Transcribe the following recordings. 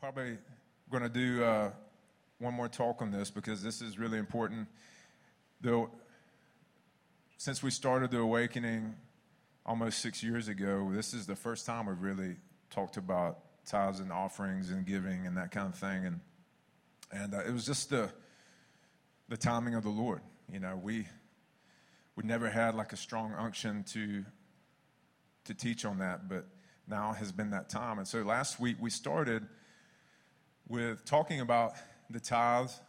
probably going to do uh, one more talk on this because this is really important. Though, since we started the awakening almost six years ago, this is the first time we've really talked about tithes and offerings and giving and that kind of thing. And and uh, it was just the the timing of the Lord. You know, we we never had like a strong unction to to teach on that, but now has been that time. And so last week we started with talking about the tithes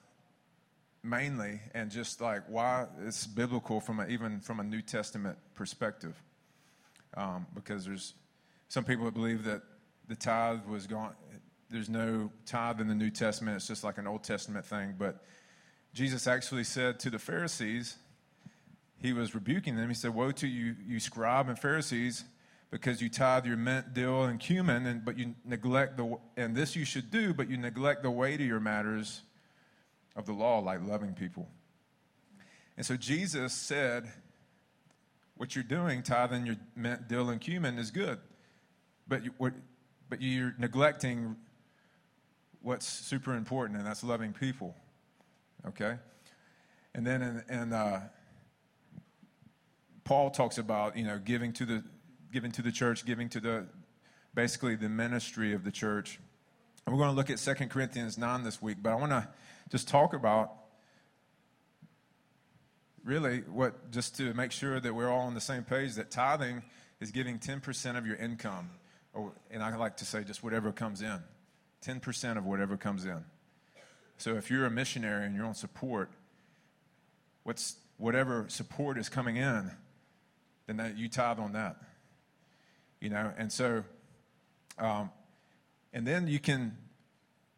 mainly and just like why it's biblical from a, even from a New Testament perspective. Um, because there's some people that believe that the tithe was gone. There's no tithe in the New Testament. It's just like an Old Testament thing. But Jesus actually said to the Pharisees, he was rebuking them. He said, Woe to you, you scribe and Pharisees, because you tithe your mint, dill, and cumin, and, but you neglect the, and this you should do, but you neglect the weightier matters of the law, like loving people. And so Jesus said, What you're doing, tithing your mint, dill, and cumin, is good, but, you, but you're neglecting what's super important, and that's loving people. Okay? And then in, in uh, Paul talks about, you know, giving to the giving to the church, giving to the basically the ministry of the church. And we're going to look at 2 Corinthians 9 this week, but I want to just talk about really what just to make sure that we're all on the same page that tithing is giving 10% of your income or and I like to say just whatever comes in. 10% of whatever comes in. So if you're a missionary and you're on support, what's whatever support is coming in, then that you tithe on that you know, and so, um, and then you can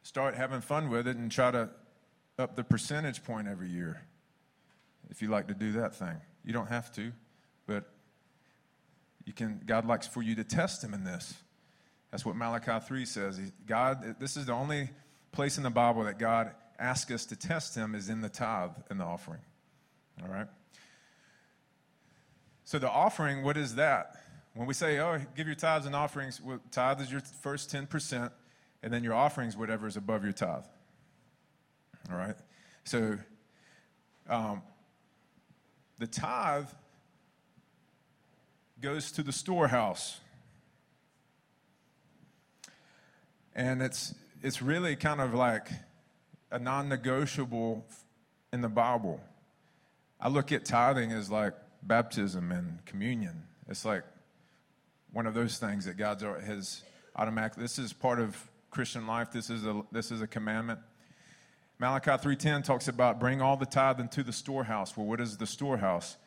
start having fun with it and try to up the percentage point every year if you like to do that thing. You don't have to, but you can. God likes for you to test Him in this. That's what Malachi 3 says. God, this is the only place in the Bible that God asks us to test Him is in the tithe and the offering. All right? So the offering, what is that? When we say, oh, give your tithes and offerings, well, tithe is your first 10%, and then your offerings, whatever is above your tithe. All right? So, um, the tithe goes to the storehouse. And it's, it's really kind of like a non negotiable in the Bible. I look at tithing as like baptism and communion. It's like one of those things that God has automatically. This is part of Christian life. This is a this is a commandment. Malachi 3:10 talks about bring all the tithe into the storehouse. Well, what is the storehouse?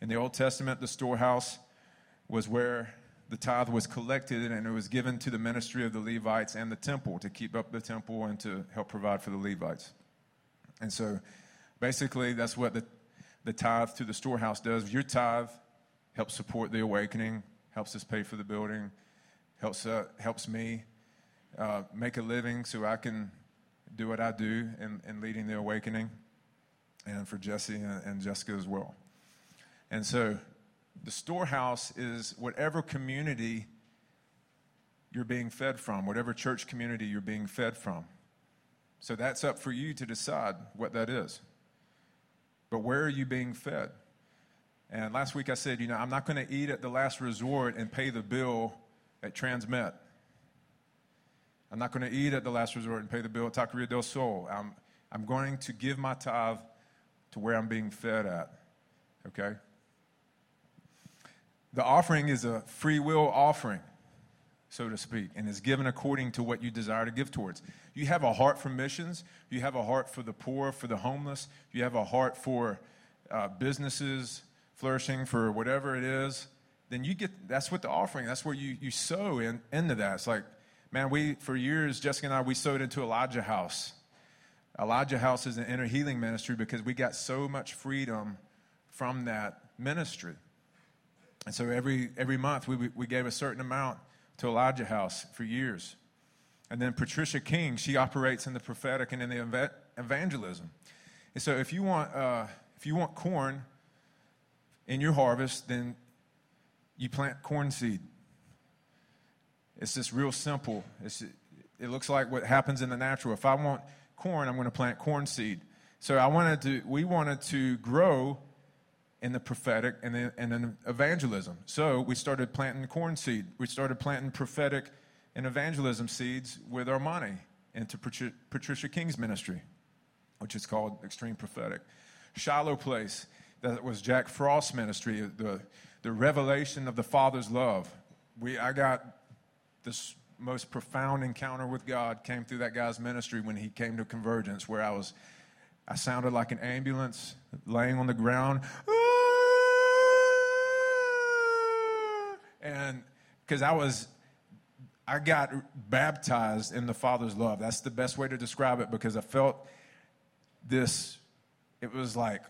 In the Old Testament, the storehouse was where the tithe was collected and it was given to the ministry of the Levites and the temple to keep up the temple and to help provide for the Levites. And so basically that's what the, the tithe to the storehouse does. Your tithe helps support the awakening, helps us pay for the building, helps, uh, helps me uh, make a living so I can do what I do in, in leading the awakening, and for Jesse and, and Jessica as well. And so the storehouse is whatever community you're being fed from, whatever church community you're being fed from. So that's up for you to decide what that is. But where are you being fed? And last week I said, you know, I'm not going to eat at the last resort and pay the bill at Transmet. I'm not going to eat at the last resort and pay the bill at Taqueria del Sol. I'm, I'm going to give my tithe to where I'm being fed at. Okay? The offering is a free will offering, so to speak, and is given according to what you desire to give towards. You have a heart for missions, you have a heart for the poor, for the homeless, you have a heart for uh, businesses, flourishing for whatever it is, then you get that's what the offering, that's where you, you sow in, into that. It's like, man, we for years, Jessica and I, we sowed into Elijah House. Elijah House is an inner healing ministry because we got so much freedom from that ministry. And so every every month we we gave a certain amount to Elijah House for years. And then Patricia King, she operates in the prophetic and in the evangelism. And so if you want uh, if you want corn, in your harvest, then you plant corn seed. It's just real simple. It's, it looks like what happens in the natural. If I want corn, I'm going to plant corn seed. So I wanted to, we wanted to grow in the prophetic and in, and in evangelism. So we started planting corn seed. We started planting prophetic and evangelism seeds with our money into Patricia King's ministry, which is called Extreme Prophetic. Shiloh Place, that was Jack Frost's ministry, the, the revelation of the Father's love. We, I got this most profound encounter with God came through that guy's ministry when he came to Convergence, where I was, I sounded like an ambulance laying on the ground. Ah! And because I was, I got baptized in the Father's love. That's the best way to describe it because I felt this, it was like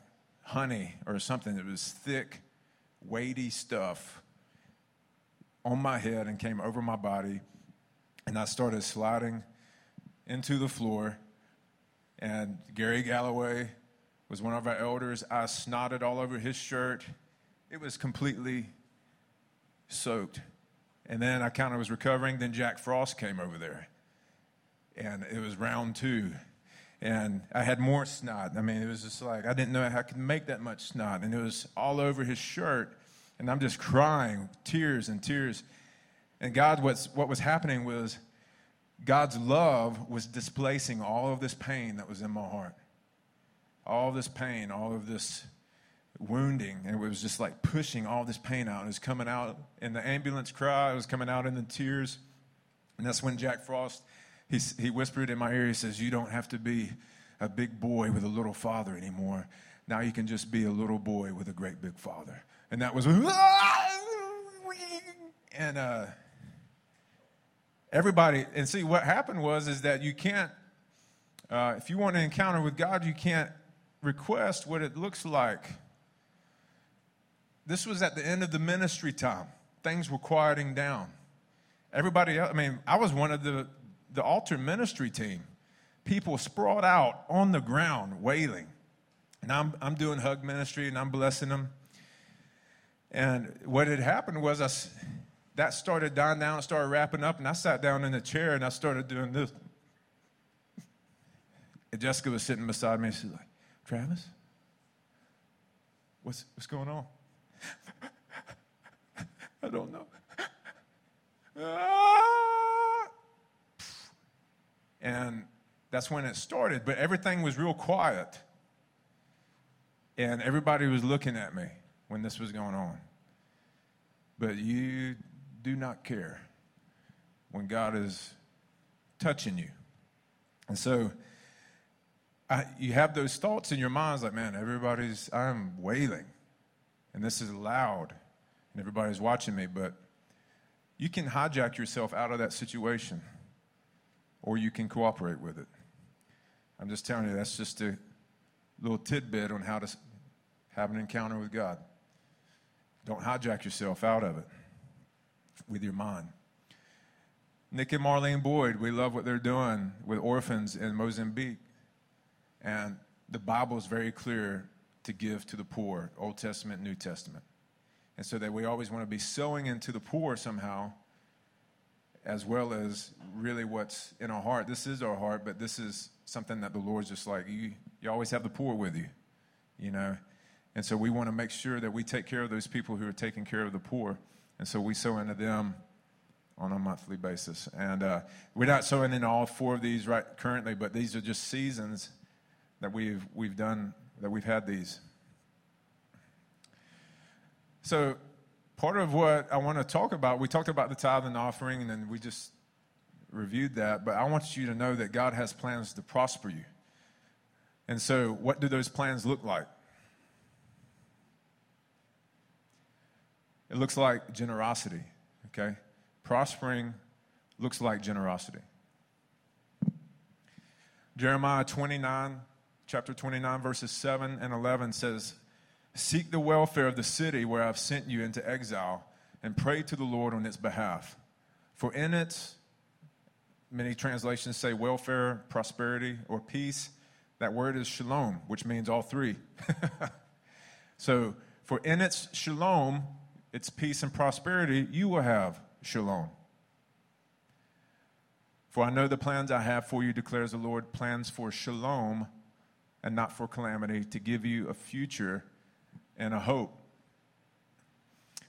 honey or something. It was thick, weighty stuff on my head and came over my body. And I started sliding into the floor. And Gary Galloway was one of our elders. I snotted all over his shirt. It was completely soaked. And then I kind of was recovering. Then Jack Frost came over there. And it was round two. And I had more snot. I mean, it was just like, I didn't know how I could make that much snot. And it was all over his shirt. And I'm just crying, tears and tears. And God, what's, what was happening was God's love was displacing all of this pain that was in my heart. All this pain, all of this wounding, and it was just like pushing all this pain out. It was coming out in the ambulance cry, it was coming out in the tears. And that's when Jack Frost, he, he whispered in my ear, he says, You don't have to be a big boy with a little father anymore. Now you can just be a little boy with a great big father. And that was, and uh, everybody, and see what happened was, is that you can't, uh, if you want an encounter with God, you can't request what it looks like this was at the end of the ministry time. Things were quieting down. Everybody I mean, I was one of the, the altar ministry team. People sprawled out on the ground wailing. And I'm, I'm doing hug ministry and I'm blessing them. And what had happened was I, that started dying down, and started wrapping up, and I sat down in the chair and I started doing this. And Jessica was sitting beside me and she's like, Travis, what's, what's going on? I don't know. Ah! And that's when it started, but everything was real quiet. And everybody was looking at me when this was going on. But you do not care when God is touching you. And so I, you have those thoughts in your minds like, man, everybody's, I'm wailing and this is loud, and everybody's watching me, but you can hijack yourself out of that situation, or you can cooperate with it. I'm just telling you, that's just a little tidbit on how to have an encounter with God. Don't hijack yourself out of it with your mind. Nick and Marlene Boyd, we love what they're doing with orphans in Mozambique. And the Bible is very clear to give to the poor, Old Testament, New Testament. And so that we always want to be sowing into the poor somehow, as well as really what's in our heart. This is our heart, but this is something that the Lord's just like, you, you always have the poor with you, you know? And so we want to make sure that we take care of those people who are taking care of the poor. And so we sow into them on a monthly basis. And uh, we're not sowing in all four of these right currently, but these are just seasons that we've, we've done that we've had these. So, part of what I want to talk about, we talked about the tithe and offering, and then we just reviewed that, but I want you to know that God has plans to prosper you. And so, what do those plans look like? It looks like generosity, okay? Prospering looks like generosity. Jeremiah 29 chapter 29, verses 7 and 11 says, Seek the welfare of the city where I've sent you into exile and pray to the Lord on its behalf. For in it, many translations say welfare, prosperity, or peace. That word is shalom, which means all three. so, for in its shalom, its peace and prosperity, you will have shalom. For I know the plans I have for you, declares the Lord plans for shalom and not for calamity, to give you a future and a hope.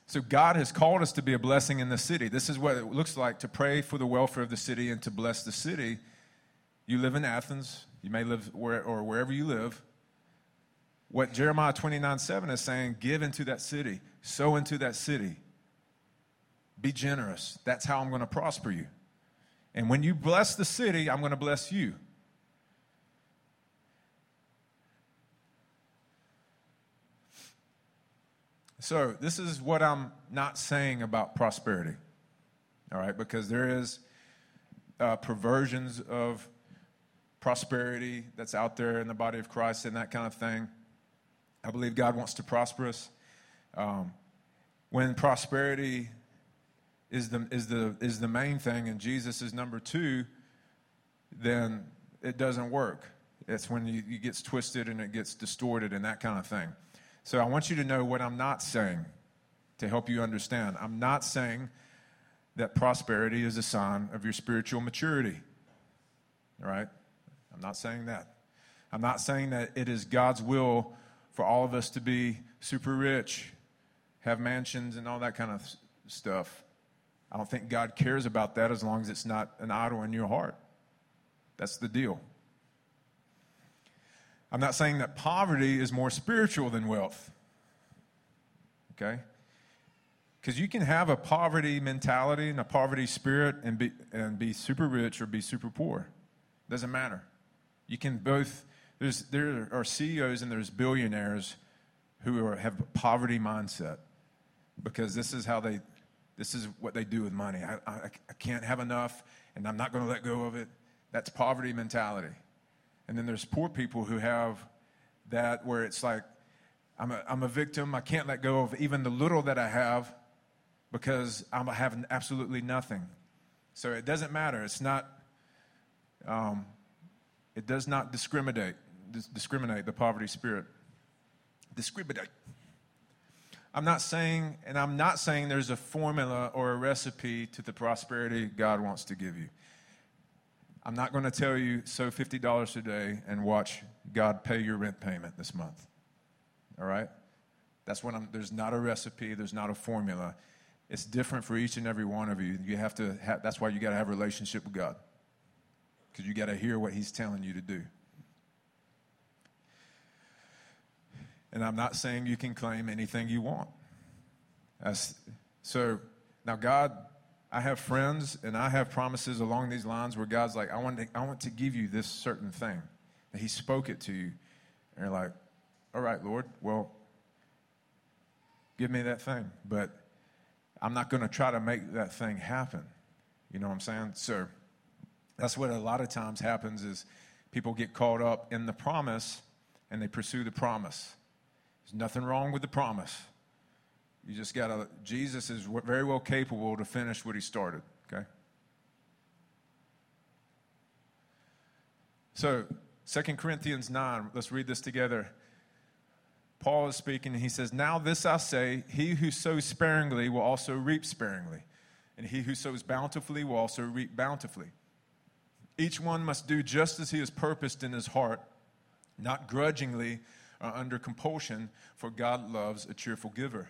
So, God has called us to be a blessing in the city. This is what it looks like to pray for the welfare of the city and to bless the city. You live in Athens, you may live where, or wherever you live. What Jeremiah 29 7 is saying, give into that city, sow into that city, be generous. That's how I'm going to prosper you. And when you bless the city, I'm going to bless you. So, this is what I'm not saying about prosperity, all right? Because there is uh, perversions of prosperity that's out there in the body of Christ and that kind of thing. I believe God wants to prosper us. Um, when prosperity is the, is, the, is the main thing and Jesus is number two, then it doesn't work. It's when you, it gets twisted and it gets distorted and that kind of thing. So I want you to know what I'm not saying to help you understand. I'm not saying that prosperity is a sign of your spiritual maturity. All right? I'm not saying that. I'm not saying that it is God's will for all of us to be super rich, have mansions, and all that kind of stuff. I don't think God cares about that as long as it's not an idol in your heart. That's the deal. I'm not saying that poverty is more spiritual than wealth. Okay? Because you can have a poverty mentality and a poverty spirit and be, and be super rich or be super poor. Doesn't matter. You can both, there's, there are CEOs and there's billionaires who are, have a poverty mindset because this is how they, this is what they do with money. I, I, I can't have enough and I'm not going to let go of it. That's poverty mentality. And then there's poor people who have that where it's like, I'm a, I'm a victim. I can't let go of even the little that I have because I'm having absolutely nothing. So it doesn't matter. It's not, um, it does not discriminate, dis- discriminate the poverty spirit. Discriminate. I'm not saying, and I'm not saying there's a formula or a recipe to the prosperity God wants to give you. I'm not going to tell you, sow $50 a day and watch God pay your rent payment this month. All right? That's what I'm, there's not a recipe, there's not a formula. It's different for each and every one of you. You have to have, that's why you got to have a relationship with God. Because you got to hear what He's telling you to do. And I'm not saying you can claim anything you want. That's, so now God I have friends and I have promises along these lines where God's like, I want to, I want to give you this certain thing. And He spoke it to you. And you're like, all right, Lord, well, give me that thing. But I'm not going to try to make that thing happen. You know what I'm saying? So that's what a lot of times happens is people get caught up in the promise and they pursue the promise. There's nothing wrong with the promise. You just got to, Jesus is very well capable to finish what he started, okay? So, 2 Corinthians 9, let's read this together. Paul is speaking, and he says, Now this I say, he who sows sparingly will also reap sparingly, and he who sows bountifully will also reap bountifully. Each one must do just as he has purposed in his heart, not grudgingly or under compulsion, for God loves a cheerful giver.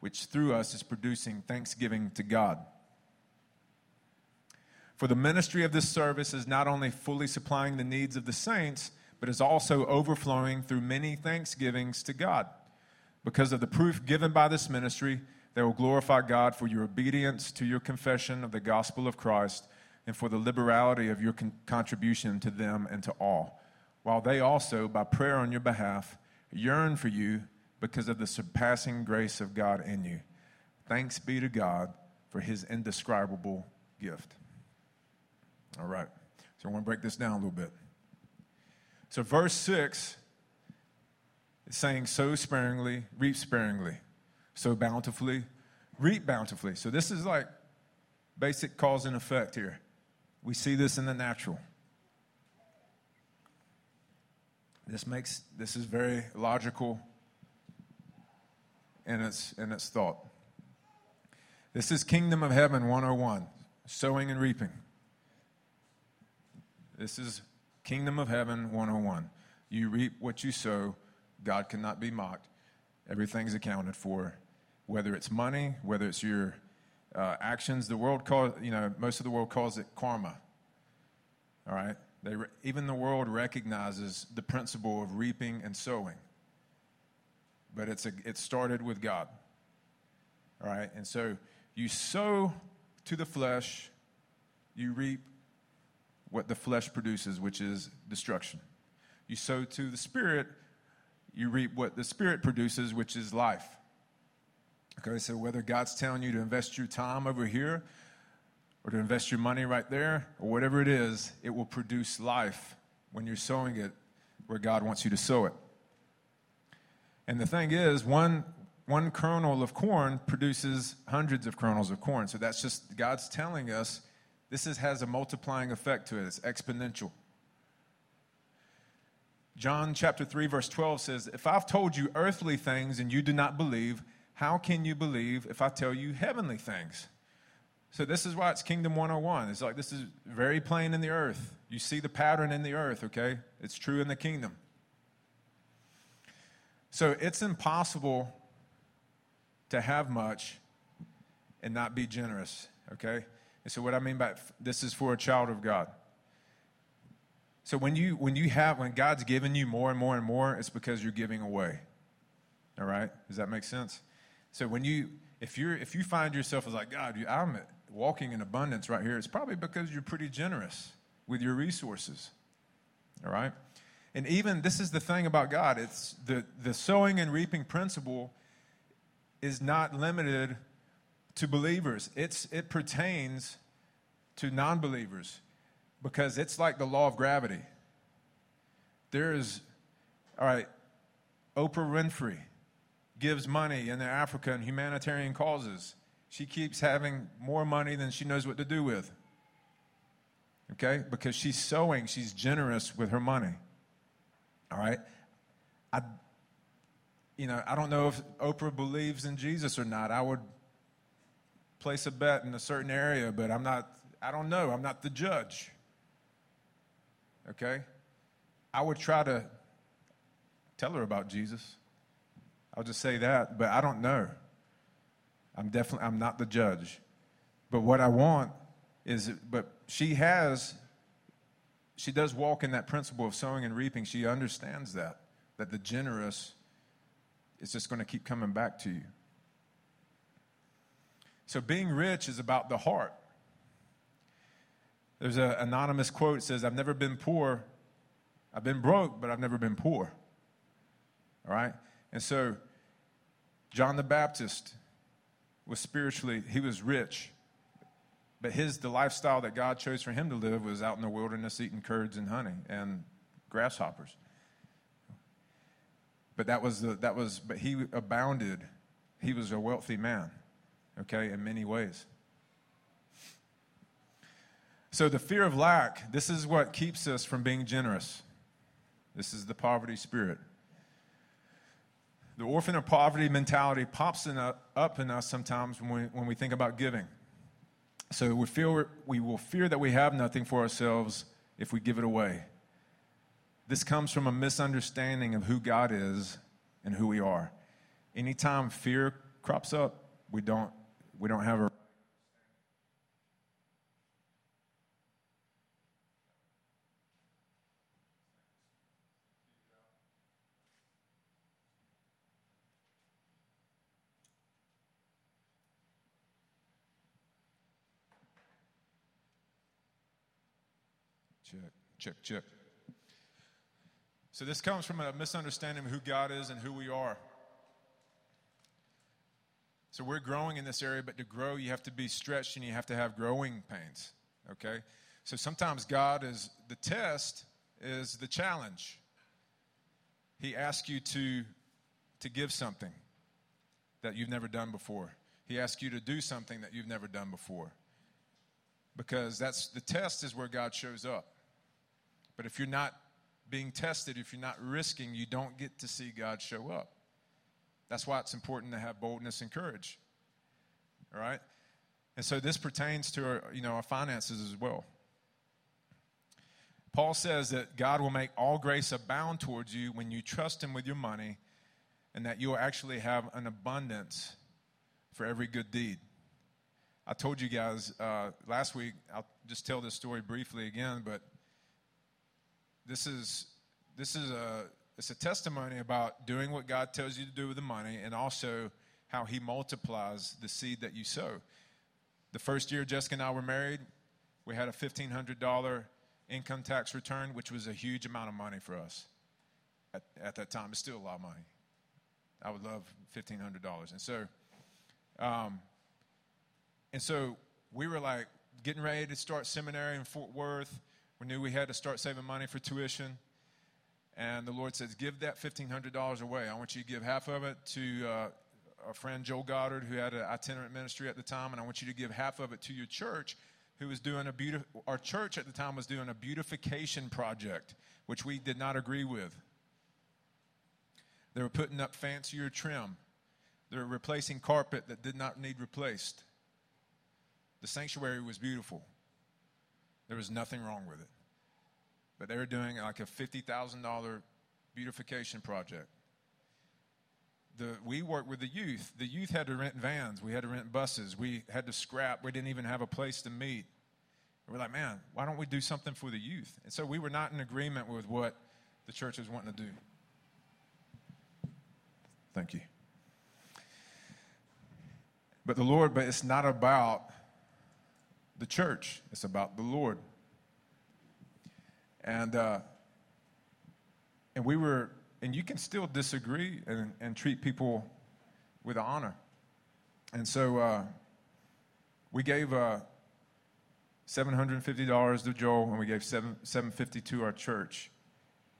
which through us is producing thanksgiving to God. For the ministry of this service is not only fully supplying the needs of the saints, but is also overflowing through many thanksgivings to God. Because of the proof given by this ministry, they will glorify God for your obedience to your confession of the gospel of Christ and for the liberality of your con- contribution to them and to all, while they also, by prayer on your behalf, yearn for you because of the surpassing grace of God in you. Thanks be to God for his indescribable gift. All right. So I want to break this down a little bit. So, verse 6 is saying, sow sparingly, reap sparingly, sow bountifully, reap bountifully. So, this is like basic cause and effect here. We see this in the natural. This makes this is very logical in its in its thought. This is kingdom of heaven 101, sowing and reaping. This is kingdom of heaven 101. You reap what you sow. God cannot be mocked. Everything's accounted for, whether it's money, whether it's your uh, actions. The world calls, you know, most of the world calls it karma. All right? They, even the world recognizes the principle of reaping and sowing. But it's a, it started with God. All right? And so you sow to the flesh, you reap what the flesh produces, which is destruction. You sow to the spirit, you reap what the spirit produces, which is life. Okay, so whether God's telling you to invest your time over here or to invest your money right there or whatever it is, it will produce life when you're sowing it where God wants you to sow it. And the thing is, one, one kernel of corn produces hundreds of kernels of corn. So that's just God's telling us this is, has a multiplying effect to it, it's exponential. John chapter 3, verse 12 says, If I've told you earthly things and you do not believe, how can you believe if I tell you heavenly things? So, this is why it's Kingdom 101. It's like this is very plain in the earth. You see the pattern in the earth, okay? It's true in the kingdom. So, it's impossible to have much and not be generous, okay? And so, what I mean by this is for a child of God. So, when you, when you have, when God's given you more and more and more, it's because you're giving away. All right? Does that make sense? So, when you, if you're, if you find yourself as like, God, I'm walking in abundance right here, it's probably because you're pretty generous with your resources. All right? And even this is the thing about God it's the, the sowing and reaping principle is not limited to believers, it's, it pertains to non believers because it's like the law of gravity. There is, all right, Oprah Winfrey gives money in Africa and humanitarian causes. She keeps having more money than she knows what to do with. Okay? Because she's sowing, she's generous with her money. All right? I, you know, I don't know if Oprah believes in Jesus or not. I would place a bet in a certain area, but I'm not, I don't know. I'm not the judge. Okay? I would try to tell her about Jesus. I'll just say that, but I don't know. I'm definitely, I'm not the judge. But what I want is, but she has, she does walk in that principle of sowing and reaping. She understands that, that the generous is just going to keep coming back to you. So being rich is about the heart. There's an anonymous quote that says, I've never been poor. I've been broke, but I've never been poor. All right? And so John the Baptist was spiritually, he was rich. But his the lifestyle that God chose for him to live was out in the wilderness eating curds and honey and grasshoppers. But that was the, that was but he abounded. He was a wealthy man okay, in many ways. So, the fear of lack, this is what keeps us from being generous. This is the poverty spirit. The orphan of poverty mentality pops in a, up in us sometimes when we, when we think about giving. So, we, feel, we will fear that we have nothing for ourselves if we give it away. This comes from a misunderstanding of who God is and who we are. Anytime fear crops up, we don't we don't have a Check, check. So, this comes from a misunderstanding of who God is and who we are. So we're growing in this area, but to grow, you have to be stretched and you have to have growing pains. Okay? So sometimes God is the test is the challenge. He asks you to, to give something that you've never done before. He asks you to do something that you've never done before. Because that's the test is where God shows up. But if you're not being tested, if you're not risking, you don't get to see God show up. That's why it's important to have boldness and courage. All right? And so this pertains to our, you know, our finances as well. Paul says that God will make all grace abound towards you when you trust Him with your money, and that you'll actually have an abundance for every good deed. I told you guys uh, last week, I'll just tell this story briefly again, but this is, this is a, it's a testimony about doing what God tells you to do with the money and also how He multiplies the seed that you sow. The first year Jessica and I were married, we had a $1,500 income tax return, which was a huge amount of money for us at, at that time. It's still a lot of money. I would love $1,500. And so, um, and so we were like getting ready to start seminary in Fort Worth. We knew we had to start saving money for tuition. And the Lord says, Give that $1,500 away. I want you to give half of it to uh, our friend Joe Goddard, who had an itinerant ministry at the time, and I want you to give half of it to your church, who was doing a beautiful, our church at the time was doing a beautification project, which we did not agree with. They were putting up fancier trim. They were replacing carpet that did not need replaced. The sanctuary was beautiful. There was nothing wrong with it. But they were doing like a $50,000 beautification project the, we worked with the youth. The youth had to rent vans. We had to rent buses. We had to scrap. We didn't even have a place to meet. we're like, man, why don't we do something for the youth? And so we were not in agreement with what the church was wanting to do. Thank you. But the Lord, but it's not about the church, it's about the Lord. And, uh, and we were and you can still disagree and, and treat people with honor. And so uh, we gave uh, $750 to Joel, and we gave 7, 750 to our church.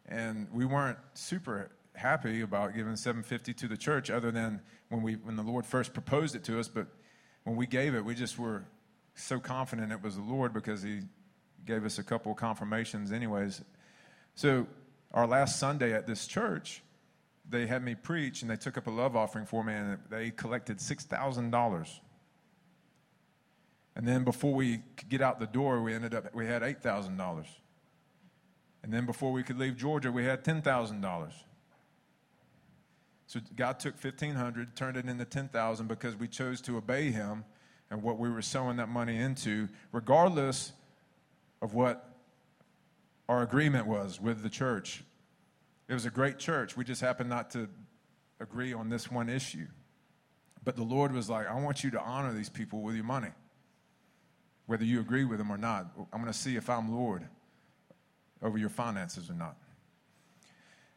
And we weren't super happy about giving 750 to the church, other than when we when the Lord first proposed it to us. But when we gave it, we just were so confident it was the Lord because He gave us a couple confirmations, anyways. So our last Sunday at this church, they had me preach and they took up a love offering for me and they collected $6,000. And then before we could get out the door, we ended up, we had $8,000. And then before we could leave Georgia, we had $10,000. So God took 1500, turned it into 10,000 because we chose to obey him and what we were sowing that money into, regardless of what our agreement was with the church. It was a great church. We just happened not to agree on this one issue. But the Lord was like, I want you to honor these people with your money, whether you agree with them or not. I'm going to see if I'm Lord over your finances or not.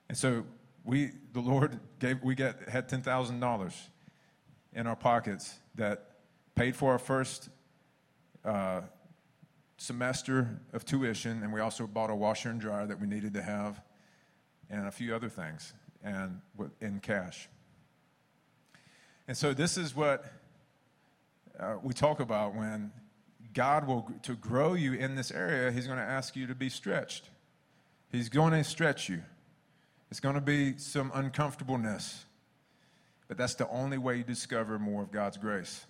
And so we, the Lord gave, we get, had $10,000 in our pockets that paid for our first uh, semester of tuition, and we also bought a washer and dryer that we needed to have, and a few other things, and in cash. And so this is what uh, we talk about when God will to grow you in this area. He's going to ask you to be stretched. He's going to stretch you. It's going to be some uncomfortableness, but that's the only way you discover more of God's grace.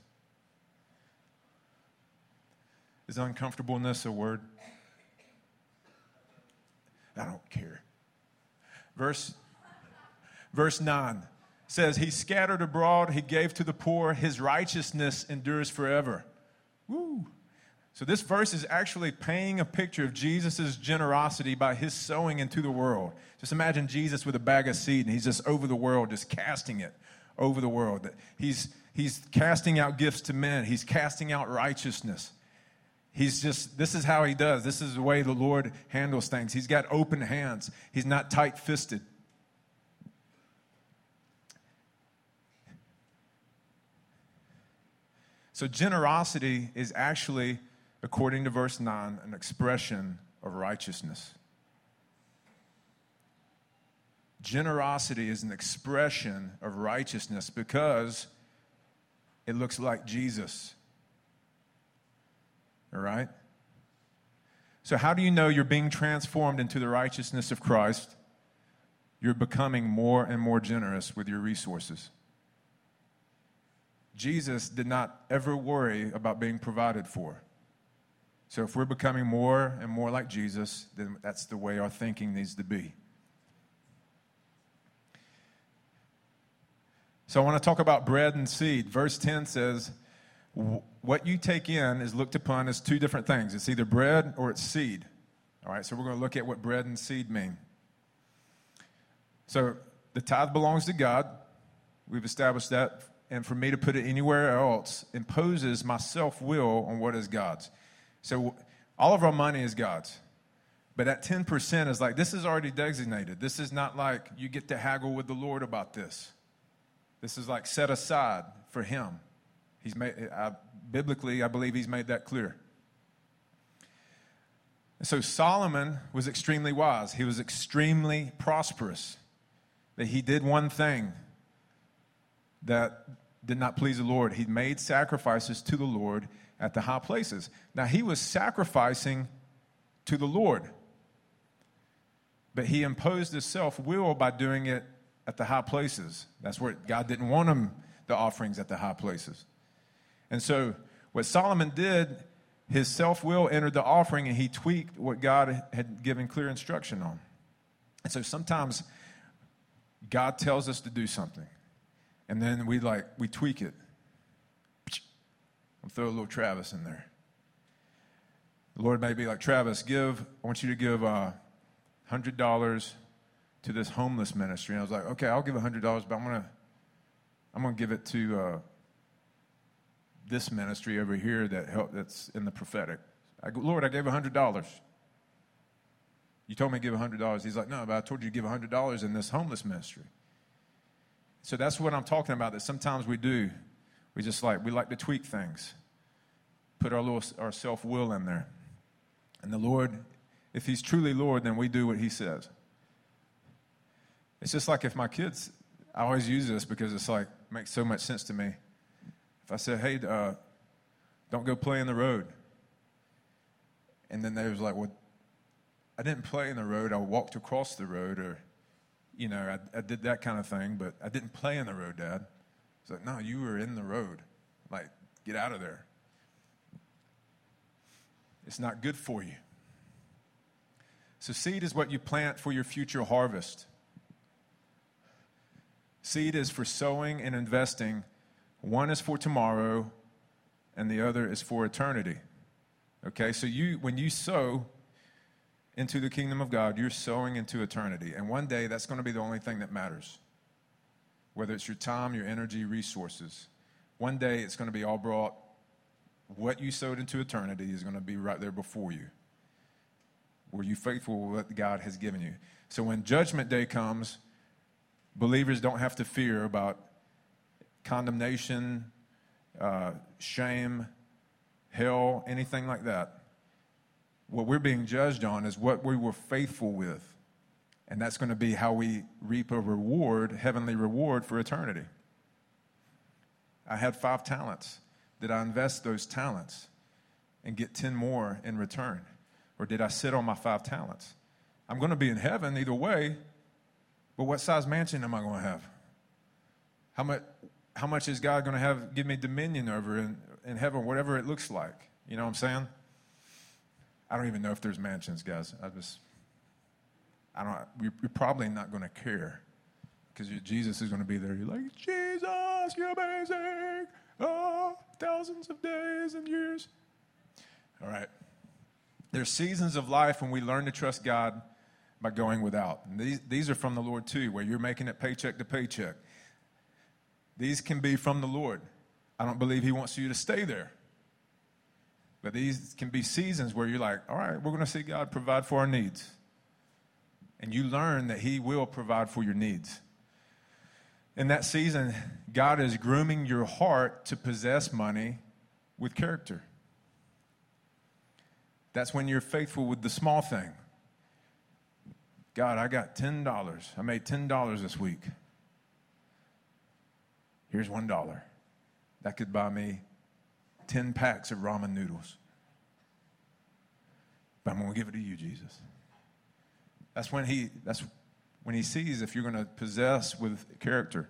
Is uncomfortableness a word? I don't care. Verse, verse 9 says, He scattered abroad, He gave to the poor, His righteousness endures forever. Woo! So, this verse is actually painting a picture of Jesus' generosity by his sowing into the world. Just imagine Jesus with a bag of seed and he's just over the world, just casting it over the world. He's, he's casting out gifts to men, he's casting out righteousness. He's just, this is how he does. This is the way the Lord handles things. He's got open hands, he's not tight fisted. So, generosity is actually according to verse 9, an expression of righteousness. Generosity is an expression of righteousness because it looks like Jesus. All right? So, how do you know you're being transformed into the righteousness of Christ? You're becoming more and more generous with your resources. Jesus did not ever worry about being provided for. So, if we're becoming more and more like Jesus, then that's the way our thinking needs to be. So, I want to talk about bread and seed. Verse 10 says, What you take in is looked upon as two different things it's either bread or it's seed. All right, so we're going to look at what bread and seed mean. So, the tithe belongs to God. We've established that. And for me to put it anywhere else imposes my self will on what is God's. So, all of our money is God's. But that 10% is like, this is already designated. This is not like you get to haggle with the Lord about this. This is like set aside for him. He's made, I, biblically, I believe he's made that clear. And so Solomon was extremely wise. He was extremely prosperous. That he did one thing that did not please the Lord. He made sacrifices to the Lord at the high places. Now, he was sacrificing to the Lord, but he imposed his self will by doing it at the high places. That's where God didn't want him, the offerings at the high places. And so, what Solomon did, his self will entered the offering and he tweaked what God had given clear instruction on. And so, sometimes God tells us to do something, and then we like, we tweak it. I'll throw a little Travis in there. The Lord may be like, Travis, give, I want you to give uh, $100 to this homeless ministry. And I was like, okay, I'll give $100, but I'm going to I'm to give it to uh, this ministry over here that help, that's in the prophetic. I Lord, I gave $100. You told me to give $100. He's like, no, but I told you to give $100 in this homeless ministry. So that's what I'm talking about, that sometimes we do. We just like, we like to tweak things, put our, little, our self will in there. And the Lord, if He's truly Lord, then we do what He says. It's just like if my kids, I always use this because it's like, makes so much sense to me. If I said, hey, uh, don't go play in the road. And then they was like, well, I didn't play in the road. I walked across the road or, you know, I, I did that kind of thing, but I didn't play in the road, Dad. It's like, no, you were in the road. Like, get out of there. It's not good for you. So, seed is what you plant for your future harvest. Seed is for sowing and investing. One is for tomorrow, and the other is for eternity. Okay, so you when you sow into the kingdom of God, you're sowing into eternity. And one day that's going to be the only thing that matters. Whether it's your time, your energy, resources. One day it's going to be all brought what you sowed into eternity is going to be right there before you. Were you faithful with what God has given you? So when judgment day comes, Believers don't have to fear about condemnation, uh, shame, hell, anything like that. What we're being judged on is what we were faithful with. And that's going to be how we reap a reward, heavenly reward for eternity. I had five talents. Did I invest those talents and get 10 more in return? Or did I sit on my five talents? I'm going to be in heaven either way, but what size mansion am I going to have? How much, how much is God going to have give me dominion over in, in heaven, whatever it looks like? You know what I'm saying? I don't even know if there's mansions, guys. I just, I don't, you're probably not going to care because Jesus is going to be there. You're like, Jesus, you're amazing. Oh, thousands of days and years. All right. There's seasons of life when we learn to trust God by going without. And these, these are from the Lord too, where you're making it paycheck to paycheck. These can be from the Lord. I don't believe He wants you to stay there. But these can be seasons where you're like, all right, we're going to see God provide for our needs. And you learn that He will provide for your needs. In that season, God is grooming your heart to possess money with character. That's when you're faithful with the small thing. God, I got $10. I made $10 this week. Here's $1. That could buy me 10 packs of ramen noodles. But I'm going to give it to you, Jesus. That's when he that's when he sees if you're going to possess with character.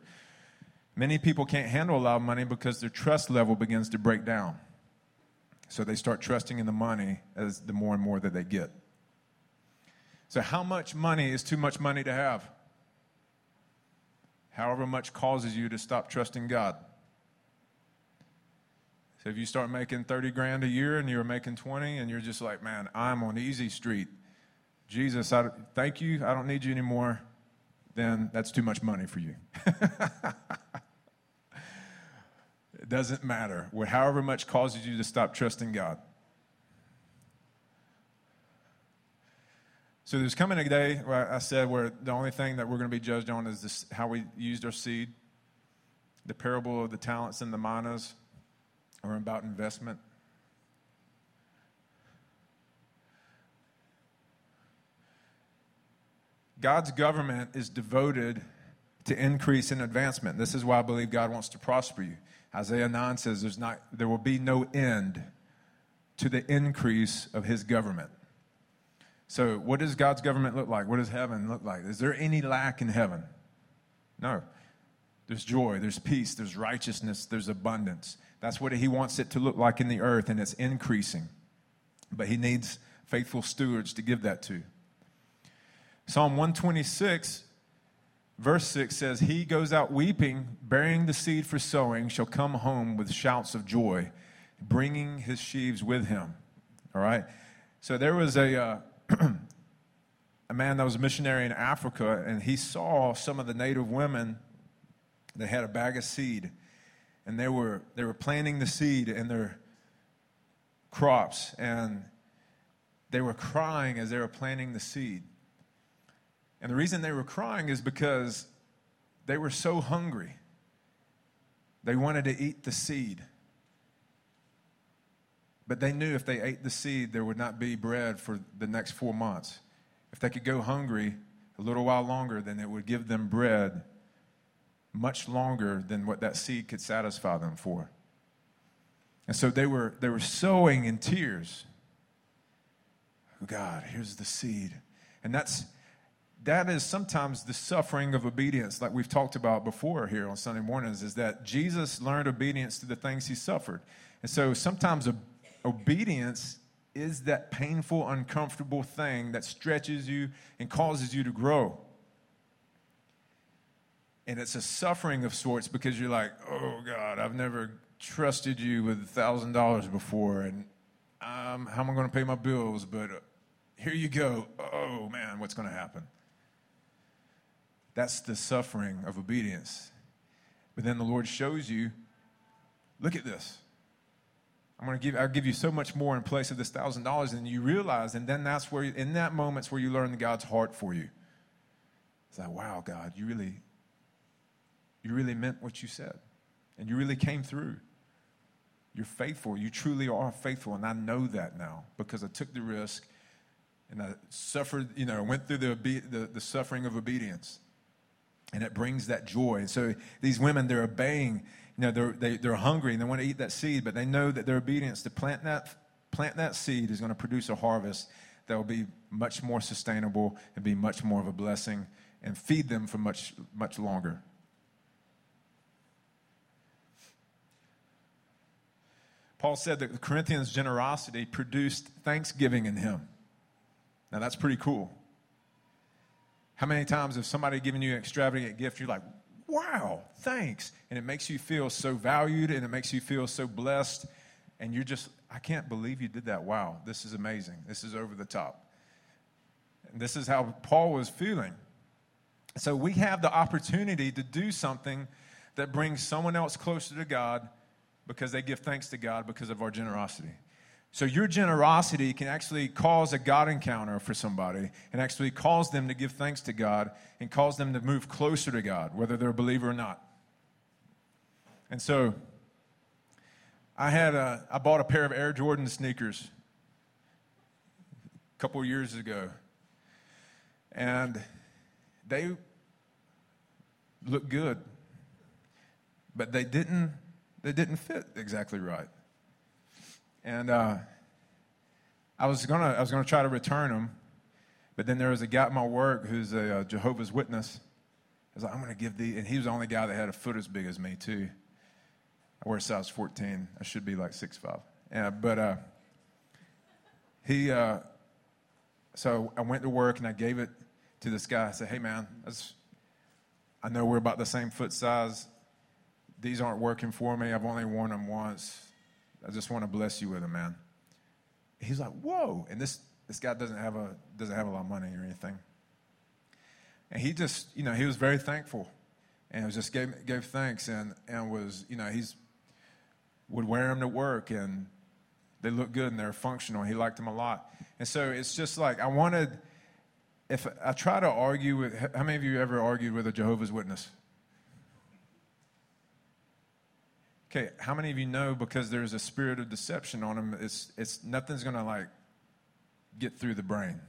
Many people can't handle a lot of money because their trust level begins to break down. So they start trusting in the money as the more and more that they get. So, how much money is too much money to have? However much causes you to stop trusting God. So, if you start making 30 grand a year and you're making 20 and you're just like, man, I'm on easy street. Jesus, I, thank you. I don't need you anymore. Then that's too much money for you. It doesn't matter. However much causes you to stop trusting God. So there's coming a day where I said where the only thing that we're going to be judged on is this, how we used our seed. The parable of the talents and the minas are about investment. God's government is devoted to increase and advancement. This is why I believe God wants to prosper you. Isaiah 9 says there's not, there will be no end to the increase of his government. So, what does God's government look like? What does heaven look like? Is there any lack in heaven? No. There's joy, there's peace, there's righteousness, there's abundance. That's what he wants it to look like in the earth, and it's increasing. But he needs faithful stewards to give that to. Psalm 126 Verse 6 says, He goes out weeping, bearing the seed for sowing, shall come home with shouts of joy, bringing his sheaves with him. All right? So there was a, uh, a man that was a missionary in Africa, and he saw some of the native women that had a bag of seed, and they were, they were planting the seed in their crops, and they were crying as they were planting the seed. And the reason they were crying is because they were so hungry. They wanted to eat the seed. But they knew if they ate the seed, there would not be bread for the next four months. If they could go hungry a little while longer, then it would give them bread much longer than what that seed could satisfy them for. And so they were, they were sowing in tears. Oh God, here's the seed. And that's, that is sometimes the suffering of obedience, like we've talked about before here on Sunday mornings, is that Jesus learned obedience to the things he suffered. And so sometimes obedience is that painful, uncomfortable thing that stretches you and causes you to grow. And it's a suffering of sorts because you're like, oh God, I've never trusted you with a $1,000 before, and um, how am I going to pay my bills? But uh, here you go. Oh man, what's going to happen? That's the suffering of obedience. But then the Lord shows you, look at this. I'm going to give, I'll give you so much more in place of this thousand dollars. And you realize, and then that's where, in that moment's where you learn God's heart for you. It's like, wow, God, you really, you really meant what you said. And you really came through. You're faithful. You truly are faithful. And I know that now because I took the risk and I suffered, you know, went through the, the, the suffering of obedience and it brings that joy. And so these women, they're obeying, you know, they're, they, are they are hungry and they want to eat that seed, but they know that their obedience to plant that, plant that seed is going to produce a harvest that will be much more sustainable and be much more of a blessing and feed them for much, much longer. Paul said that the Corinthians' generosity produced thanksgiving in him. Now that's pretty cool. How many times have somebody given you an extravagant gift, you're like, wow, thanks. And it makes you feel so valued and it makes you feel so blessed. And you're just, I can't believe you did that. Wow, this is amazing. This is over the top. And this is how Paul was feeling. So we have the opportunity to do something that brings someone else closer to God because they give thanks to God because of our generosity. So your generosity can actually cause a God encounter for somebody and actually cause them to give thanks to God and cause them to move closer to God, whether they're a believer or not. And so I had a, I bought a pair of Air Jordan sneakers a couple years ago. And they looked good, but they didn't, they didn't fit exactly right. And uh, I was gonna, I was gonna try to return them, but then there was a guy at my work who's a uh, Jehovah's Witness. I was like, I'm gonna give the, and he was the only guy that had a foot as big as me too. I wear size 14. I should be like 6'5". Yeah, but uh, he, uh, so I went to work and I gave it to this guy. I said, hey man, I know we're about the same foot size. These aren't working for me. I've only worn them once. I just want to bless you with them, man. He's like, whoa. And this, this guy doesn't have, a, doesn't have a lot of money or anything. And he just, you know, he was very thankful and just gave, gave thanks and, and was, you know, he's would wear them to work and they look good and they're functional. He liked them a lot. And so it's just like I wanted, if I try to argue with, how many of you ever argued with a Jehovah's Witness? Okay, how many of you know because there's a spirit of deception on them, it's, it's nothing's going to like get through the brain.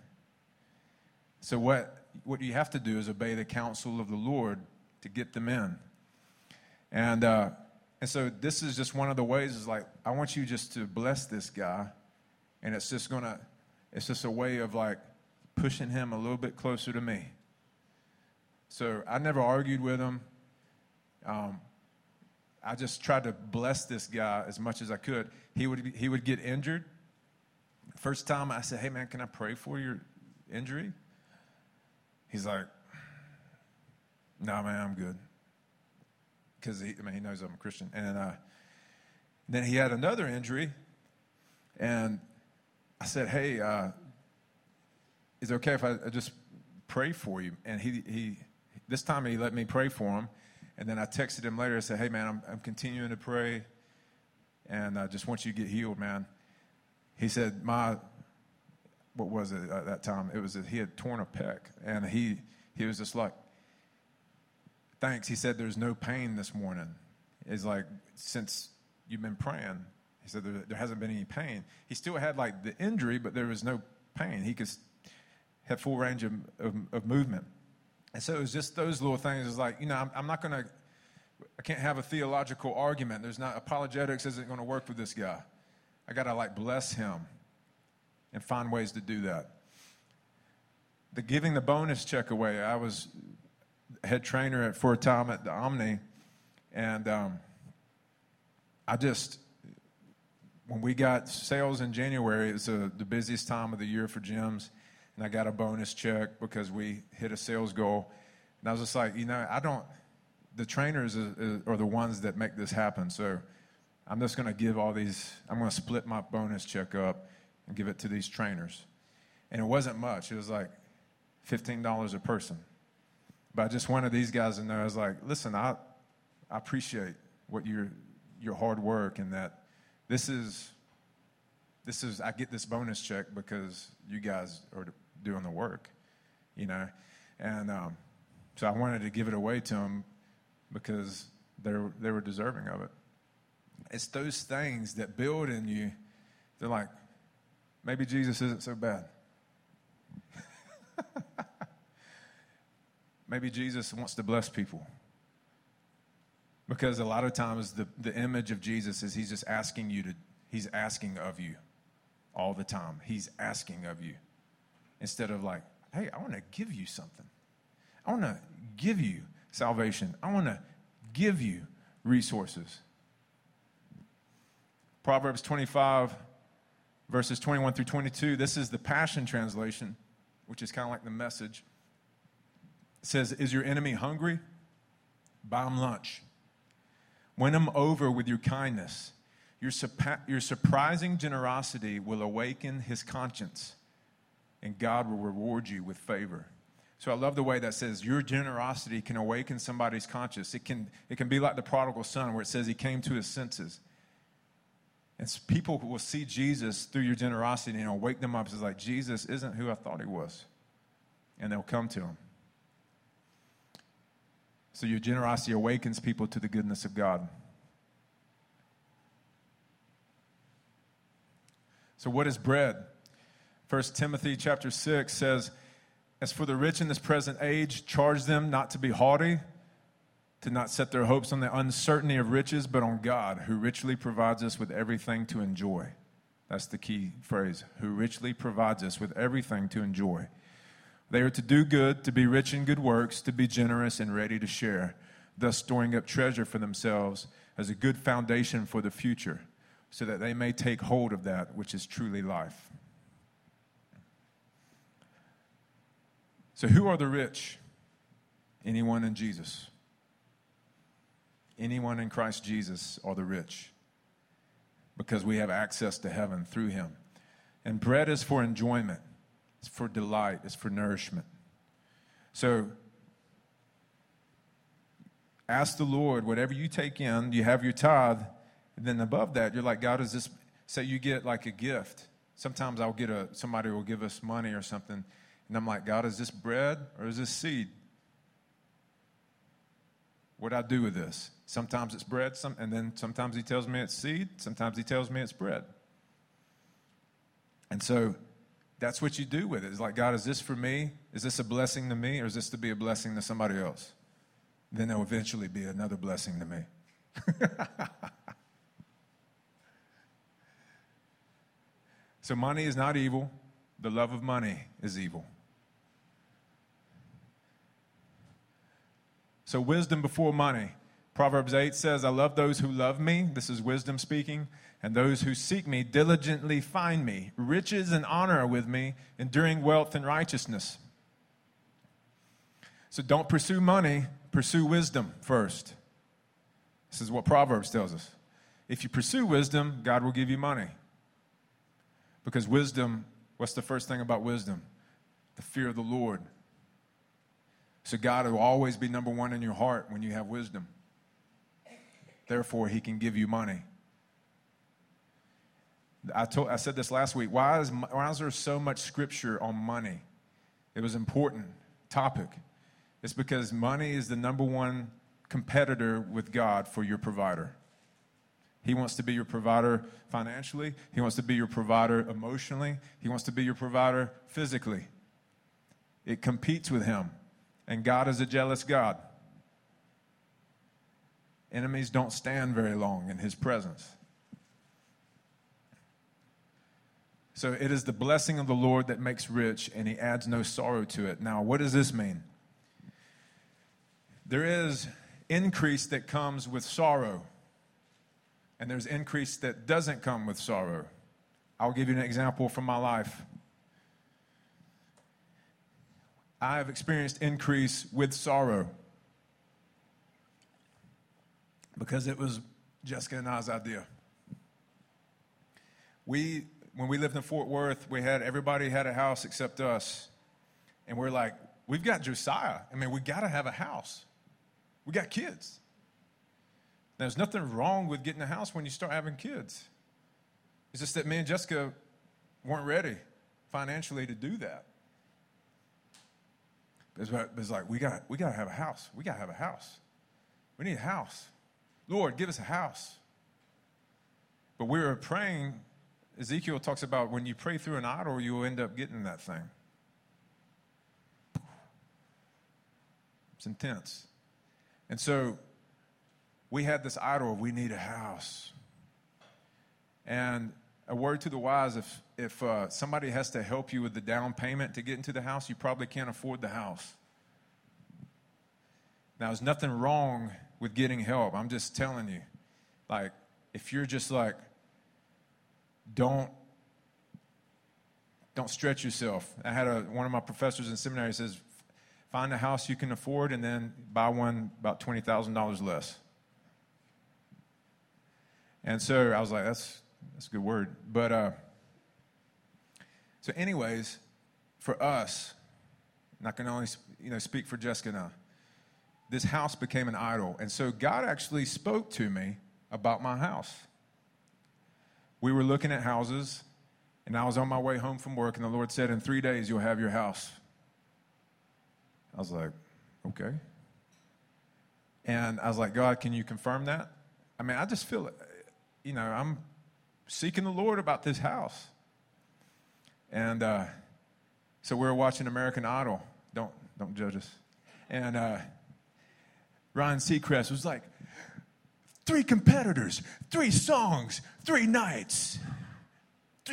So what, what you have to do is obey the counsel of the Lord to get them in. And, uh, and so this is just one of the ways is like, I want you just to bless this guy. And it's just gonna, it's just a way of like pushing him a little bit closer to me. So I never argued with him. Um, I just tried to bless this guy as much as I could. He would, he would get injured. First time I said, Hey man, can I pray for your injury? He's like, No, nah, man, I'm good because he, I mean, he knows I'm a Christian. And uh, then he had another injury, and I said, "Hey, uh, is it okay if I, I just pray for you?" And he, he, this time he let me pray for him, and then I texted him later. I said, "Hey, man, I'm, I'm continuing to pray, and I just want you to get healed, man." He said, "My, what was it at that time? It was that he had torn a pec, and he, he was just like." thanks. He said, There's no pain this morning. It's like, since you've been praying, he said, there, there, hasn't been any pain. He still had like the injury, but there was no pain. He could have full range of, of, of movement. And so it was just those little things. It's like, you know, I'm, I'm not going to, I can't have a theological argument. There's not, apologetics isn't going to work with this guy. I got to like bless him and find ways to do that. The giving the bonus check away, I was head trainer at, for a time at the Omni, and um, I just when we got sales in January, it was uh, the busiest time of the year for gyms, and I got a bonus check because we hit a sales goal, and I was just like, you know, I don't. The trainers are, the ones that make this happen, so I'm just going to give all these. I'm going to split my bonus check up and give it to these trainers, and it wasn't much. It was like fifteen dollars a person. But I just wanted these guys to know, I was like, listen, I, I appreciate what your, your hard work and that this is, this is, I get this bonus check because you guys are doing the work, you know? And um, so I wanted to give it away to them because they were, they were deserving of it. It's those things that build in you. They're like, maybe Jesus isn't so bad. Maybe Jesus wants to bless people. Because a lot of times the, the image of Jesus is he's just asking you to, he's asking of you all the time. He's asking of you. Instead of like, hey, I want to give you something. I want to give you salvation. I want to give you resources. Proverbs 25, verses 21 through 22. This is the Passion Translation, which is kind of like the message. It says, Is your enemy hungry? Buy him lunch. Win him over with your kindness. Your, your surprising generosity will awaken his conscience, and God will reward you with favor. So I love the way that says your generosity can awaken somebody's conscience. It can, it can be like the prodigal son, where it says he came to his senses. And people will see Jesus through your generosity and it'll wake them up. It's like, Jesus isn't who I thought he was. And they'll come to him. So your generosity awakens people to the goodness of God. So, what is bread? First Timothy chapter 6 says, As for the rich in this present age, charge them not to be haughty, to not set their hopes on the uncertainty of riches, but on God, who richly provides us with everything to enjoy. That's the key phrase, who richly provides us with everything to enjoy. They are to do good, to be rich in good works, to be generous and ready to share, thus storing up treasure for themselves as a good foundation for the future, so that they may take hold of that which is truly life. So, who are the rich? Anyone in Jesus. Anyone in Christ Jesus are the rich because we have access to heaven through him. And bread is for enjoyment, it's for delight, it's for nourishment. So, ask the Lord, whatever you take in, you have your tithe, and then above that, you're like, God, is this, say you get like a gift. Sometimes I'll get a, somebody will give us money or something, and I'm like, God, is this bread or is this seed? What do I do with this? Sometimes it's bread, some, and then sometimes he tells me it's seed, sometimes he tells me it's bread. And so that's what you do with it. It's like, God, is this for me? Is this a blessing to me, or is this to be a blessing to somebody else? Then there'll eventually be another blessing to me. so money is not evil, the love of money is evil. So, wisdom before money. Proverbs 8 says, I love those who love me. This is wisdom speaking. And those who seek me diligently find me. Riches and honor are with me, enduring wealth and righteousness. So don't pursue money, pursue wisdom first. This is what Proverbs tells us. If you pursue wisdom, God will give you money. Because wisdom, what's the first thing about wisdom? The fear of the Lord. So God will always be number one in your heart when you have wisdom. Therefore, He can give you money. I, told, I said this last week. Why is, why is there so much scripture on money? It was an important topic. It's because money is the number one competitor with God for your provider. He wants to be your provider financially. He wants to be your provider emotionally. He wants to be your provider physically. It competes with him. And God is a jealous God. Enemies don't stand very long in his presence. So it is the blessing of the Lord that makes rich, and he adds no sorrow to it. Now, what does this mean? There is increase that comes with sorrow, and there's increase that doesn't come with sorrow. I'll give you an example from my life. I have experienced increase with sorrow because it was Jessica and I's idea. We, when we lived in Fort Worth, we had everybody had a house except us, and we're like, we've got Josiah. I mean, we got to have a house. We got kids. There's nothing wrong with getting a house when you start having kids. It's just that me and Jessica weren't ready financially to do that. It's like, we got, we got to have a house. We got to have a house. We need a house. Lord, give us a house. But we were praying. Ezekiel talks about when you pray through an idol, you'll end up getting that thing. It's intense. And so we had this idol we need a house. And a word to the wise if, if uh, somebody has to help you with the down payment to get into the house, you probably can't afford the house. Now, there's nothing wrong with getting help. I'm just telling you. Like, if you're just like, don't don't stretch yourself. I had a, one of my professors in seminary says, find a house you can afford and then buy one about $20,000 less. And so I was like, that's, that's a good word. But, uh, so anyways, for us, and I can only, you know, speak for Jessica now this house became an idol. And so God actually spoke to me about my house. We were looking at houses, and I was on my way home from work, and the Lord said, In three days, you'll have your house. I was like, Okay. And I was like, God, can you confirm that? I mean, I just feel, you know, I'm seeking the Lord about this house. And uh, so we were watching American Idol. Don't, don't judge us. And uh, Ryan Seacrest was like, three competitors, three songs, three nights.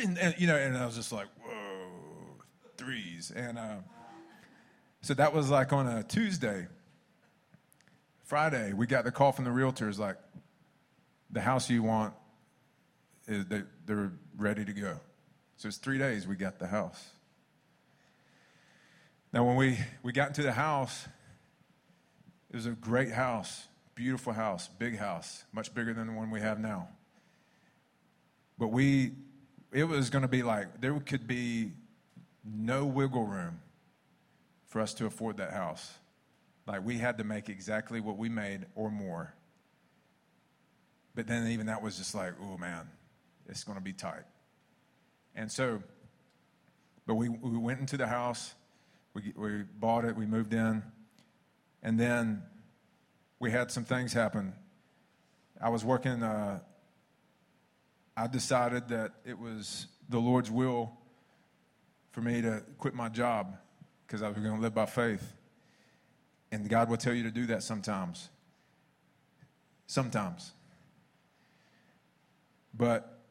And, and, you know, and I was just like, whoa, threes. And uh, so that was like on a Tuesday. Friday, we got the call from the realtors like, the house you want, is they, they're ready to go. So it's three days we got the house. Now, when we, we got into the house, it was a great house, beautiful house, big house, much bigger than the one we have now. But we, it was going to be like, there could be no wiggle room for us to afford that house. Like, we had to make exactly what we made or more. But then, even that was just like, oh man, it's going to be tight. And so, but we, we went into the house, we, we bought it, we moved in, and then we had some things happen. I was working, uh, I decided that it was the Lord's will for me to quit my job because I was going to live by faith. And God will tell you to do that sometimes. Sometimes. But,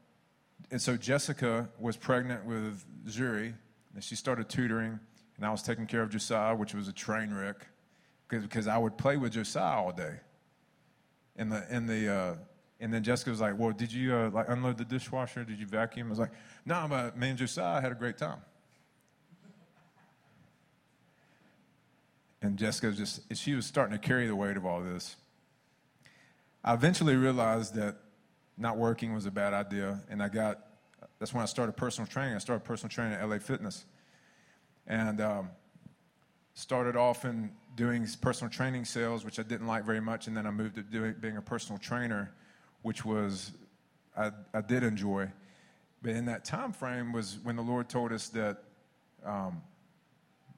and so Jessica was pregnant with Zuri, and she started tutoring, and I was taking care of Josiah, which was a train wreck, because I would play with Josiah all day. In the, in the, uh, and then Jessica was like, "Well, did you uh, like unload the dishwasher? Did you vacuum?" I was like, "No, but me and Josiah had a great time." And Jessica was just, she was starting to carry the weight of all this. I eventually realized that not working was a bad idea, and I got, that's when I started personal training. I started personal training at LA Fitness. And um, started off in doing personal training sales, which I didn't like very much, and then I moved to doing, being a personal trainer, which was, I, I did enjoy. But in that time frame was when the Lord told us that um,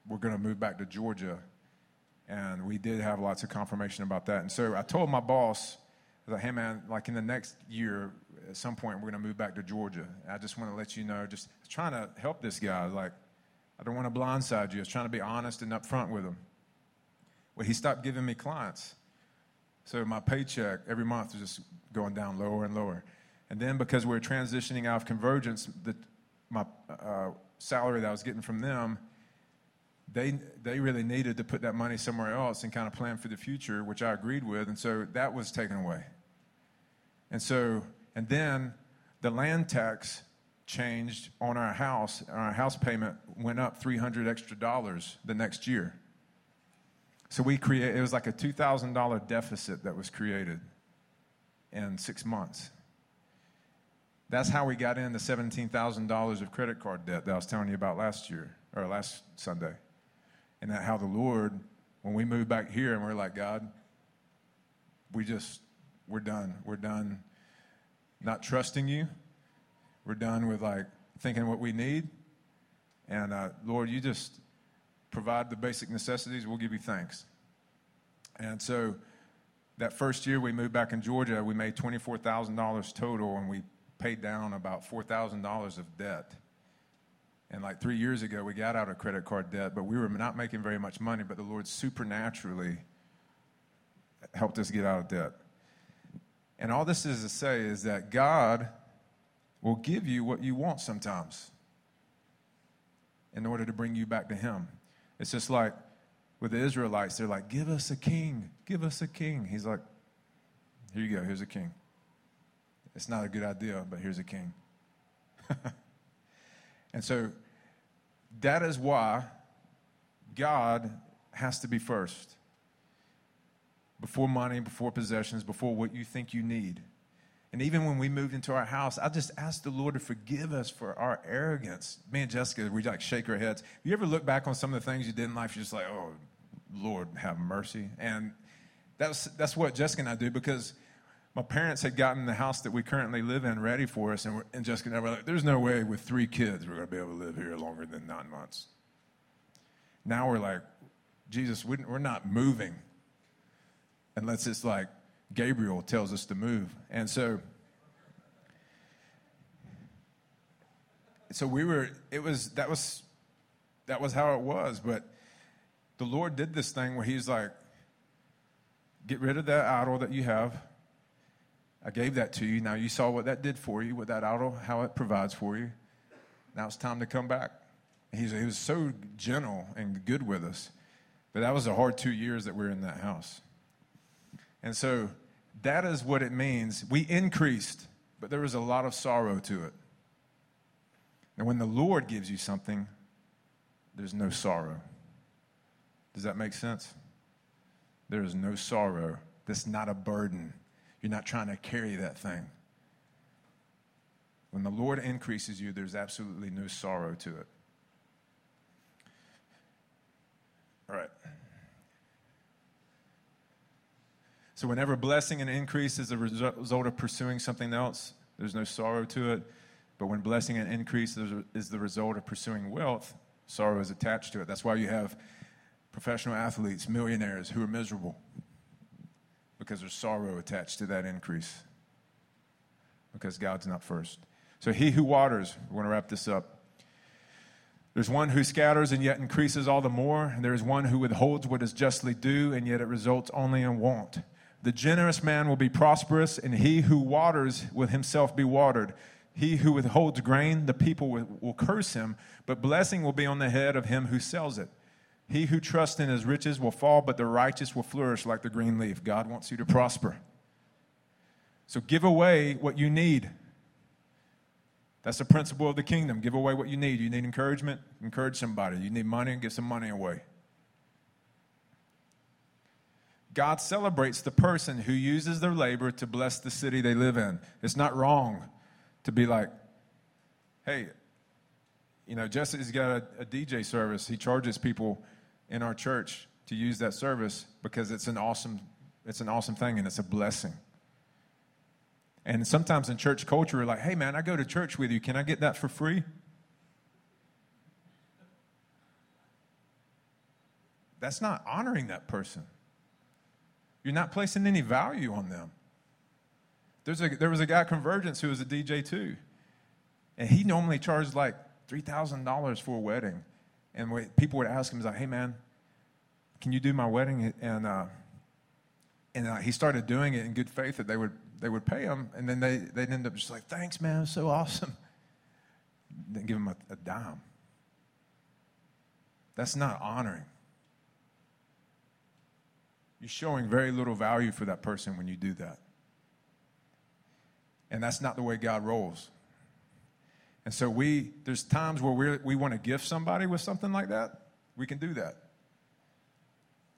we're going to move back to Georgia and we did have lots of confirmation about that. And so I told my boss, I was like, hey man, like in the next year, at some point, we're going to move back to Georgia. I just want to let you know, just trying to help this guy. Like, I don't want to blindside you. I was trying to be honest and upfront with him. Well, he stopped giving me clients. So my paycheck every month was just going down lower and lower. And then because we are transitioning out of convergence, the, my uh, salary that I was getting from them they, they really needed to put that money somewhere else and kind of plan for the future, which I agreed with. And so that was taken away. And so, and then the land tax changed on our house. Our house payment went up 300 extra dollars the next year. So we created, it was like a $2,000 deficit that was created in six months. That's how we got into $17,000 of credit card debt that I was telling you about last year, or last Sunday and that how the Lord, when we moved back here and we're like, God, we just, we're done. We're done not trusting you. We're done with like thinking what we need. And uh, Lord, you just provide the basic necessities. We'll give you thanks. And so that first year we moved back in Georgia, we made $24,000 total and we paid down about $4,000 of debt. And like three years ago, we got out of credit card debt, but we were not making very much money, but the Lord supernaturally helped us get out of debt. And all this is to say is that God will give you what you want sometimes in order to bring you back to Him. It's just like with the Israelites, they're like, Give us a king, give us a king. He's like, Here you go, here's a king. It's not a good idea, but here's a king. And so that is why God has to be first. Before money, before possessions, before what you think you need. And even when we moved into our house, I just asked the Lord to forgive us for our arrogance. Me and Jessica, we like shake our heads. You ever look back on some of the things you did in life, you're just like, oh, Lord, have mercy. And that's, that's what Jessica and I do because my parents had gotten the house that we currently live in ready for us, and, and Jessica and I were like, there's no way with three kids we're going to be able to live here longer than nine months. Now we're like, Jesus, we're not moving unless it's like Gabriel tells us to move. And so, so we were, it was, that was, that was how it was. But the Lord did this thing where He's like, get rid of that idol that you have. I gave that to you. Now you saw what that did for you, what that idol, how it provides for you. Now it's time to come back. He's, he was so gentle and good with us. But that was a hard two years that we were in that house. And so that is what it means. We increased, but there was a lot of sorrow to it. And when the Lord gives you something, there's no sorrow. Does that make sense? There is no sorrow. That's not a burden. You're not trying to carry that thing. When the Lord increases you, there's absolutely no sorrow to it. All right. So, whenever blessing and increase is a result of pursuing something else, there's no sorrow to it. But when blessing and increase is the result of pursuing wealth, sorrow is attached to it. That's why you have professional athletes, millionaires who are miserable because there's sorrow attached to that increase because God's not first. So, he who waters, we're going to wrap this up. There's one who scatters and yet increases all the more, and there is one who withholds what is justly due, and yet it results only in want. The generous man will be prosperous, and he who waters will himself be watered. He who withholds grain, the people will, will curse him, but blessing will be on the head of him who sells it. He who trusts in his riches will fall, but the righteous will flourish like the green leaf. God wants you to prosper. So give away what you need. That's the principle of the kingdom. Give away what you need. You need encouragement, encourage somebody. You need money, give some money away. God celebrates the person who uses their labor to bless the city they live in. It's not wrong to be like, hey, you know, Jesse's got a, a DJ service. He charges people in our church to use that service because it's an awesome, it's an awesome thing and it's a blessing. And sometimes in church culture, we're like, hey, man, I go to church with you. Can I get that for free? That's not honoring that person. You're not placing any value on them. There's a, there was a guy Convergence who was a DJ too. And he normally charged like $3,000 for a wedding. And people would ask him, he's like, hey, man, can you do my wedding? And, uh, and uh, he started doing it in good faith that they would they would pay him, and then they, they'd end up just like, thanks, man, it's so awesome. Then give him a, a dime. That's not honoring. You're showing very little value for that person when you do that. And that's not the way God rolls. And so we there's times where we we want to gift somebody with something like that. We can do that.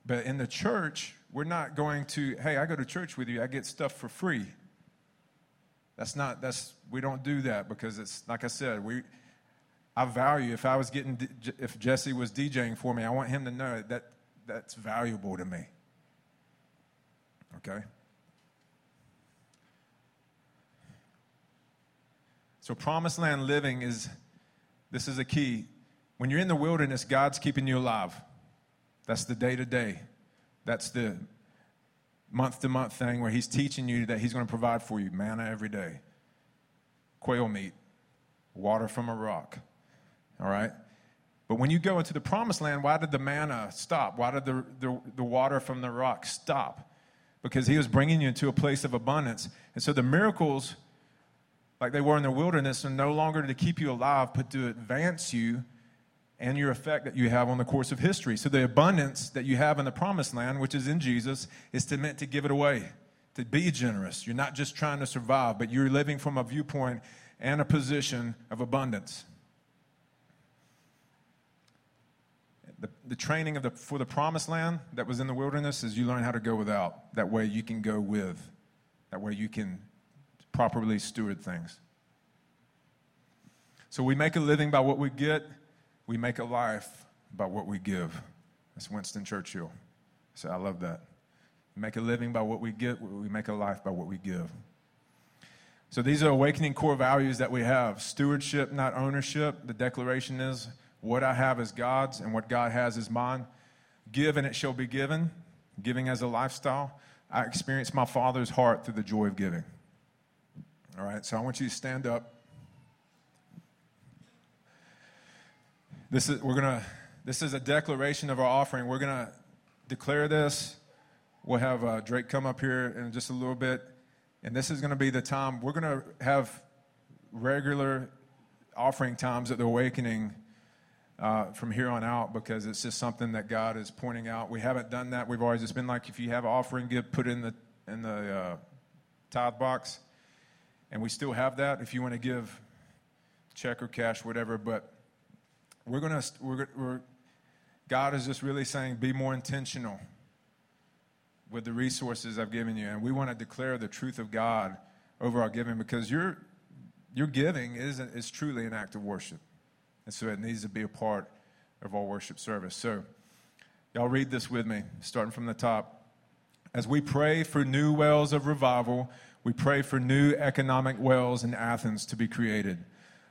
But in the church, we're not going to, hey, I go to church with you, I get stuff for free. That's not, that's, we don't do that because it's, like I said, we, I value, if I was getting, if Jesse was DJing for me, I want him to know that that's valuable to me. Okay? So, promised land living is, this is a key. When you're in the wilderness, God's keeping you alive. That's the day to day. That's the month to month thing where He's teaching you that He's going to provide for you manna every day, quail meat, water from a rock. All right? But when you go into the promised land, why did the manna stop? Why did the, the, the water from the rock stop? Because He was bringing you into a place of abundance. And so the miracles, like they were in the wilderness, are no longer to keep you alive, but to advance you and your effect that you have on the course of history. So the abundance that you have in the promised land, which is in Jesus, is to meant to give it away, to be generous. You're not just trying to survive, but you're living from a viewpoint and a position of abundance. The, the training of the, for the promised land that was in the wilderness is you learn how to go without. That way you can go with. That way you can properly steward things. So we make a living by what we get we make a life by what we give. That's Winston Churchill. So I love that. Make a living by what we get, we make a life by what we give. So these are awakening core values that we have stewardship, not ownership. The declaration is what I have is God's, and what God has is mine. Give, and it shall be given. Giving as a lifestyle. I experience my Father's heart through the joy of giving. All right, so I want you to stand up. This is we're gonna. This is a declaration of our offering. We're gonna declare this. We'll have uh, Drake come up here in just a little bit, and this is gonna be the time we're gonna have regular offering times at the awakening uh, from here on out because it's just something that God is pointing out. We haven't done that. We've always just been like, if you have an offering, give put in the in the uh, tithe box, and we still have that. If you want to give check or cash, whatever, but we're gonna we're, we're God is just really saying, be more intentional with the resources I've given you, and we want to declare the truth of God over our giving because your your giving is is truly an act of worship. And so it needs to be a part of our worship service. So, y'all read this with me, starting from the top. As we pray for new wells of revival, we pray for new economic wells in Athens to be created.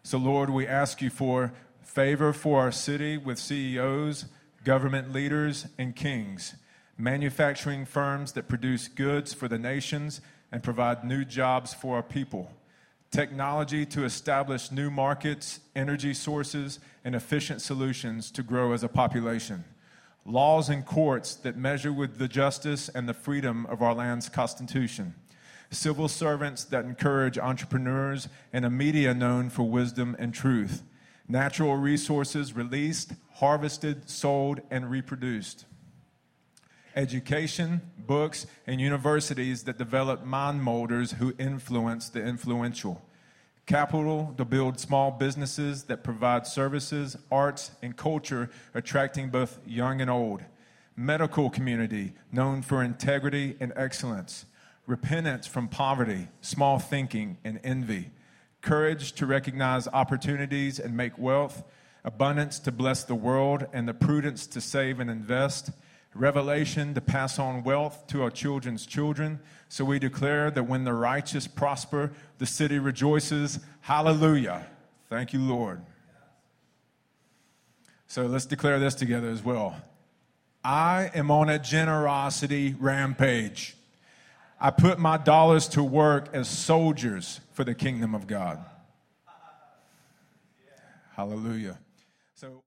So, Lord, we ask you for favor for our city with CEOs, government leaders, and kings, manufacturing firms that produce goods for the nations and provide new jobs for our people technology to establish new markets, energy sources, and efficient solutions to grow as a population, laws and courts that measure with the justice and the freedom of our land's constitution, civil servants that encourage entrepreneurs, and a media known for wisdom and truth, natural resources released, harvested, sold, and reproduced. Education, books, and universities that develop mind molders who influence the influential. Capital to build small businesses that provide services, arts, and culture, attracting both young and old. Medical community known for integrity and excellence. Repentance from poverty, small thinking, and envy. Courage to recognize opportunities and make wealth. Abundance to bless the world, and the prudence to save and invest revelation to pass on wealth to our children's children. So we declare that when the righteous prosper, the city rejoices. Hallelujah. Thank you, Lord. So let's declare this together as well. I am on a generosity rampage. I put my dollars to work as soldiers for the kingdom of God. Hallelujah. So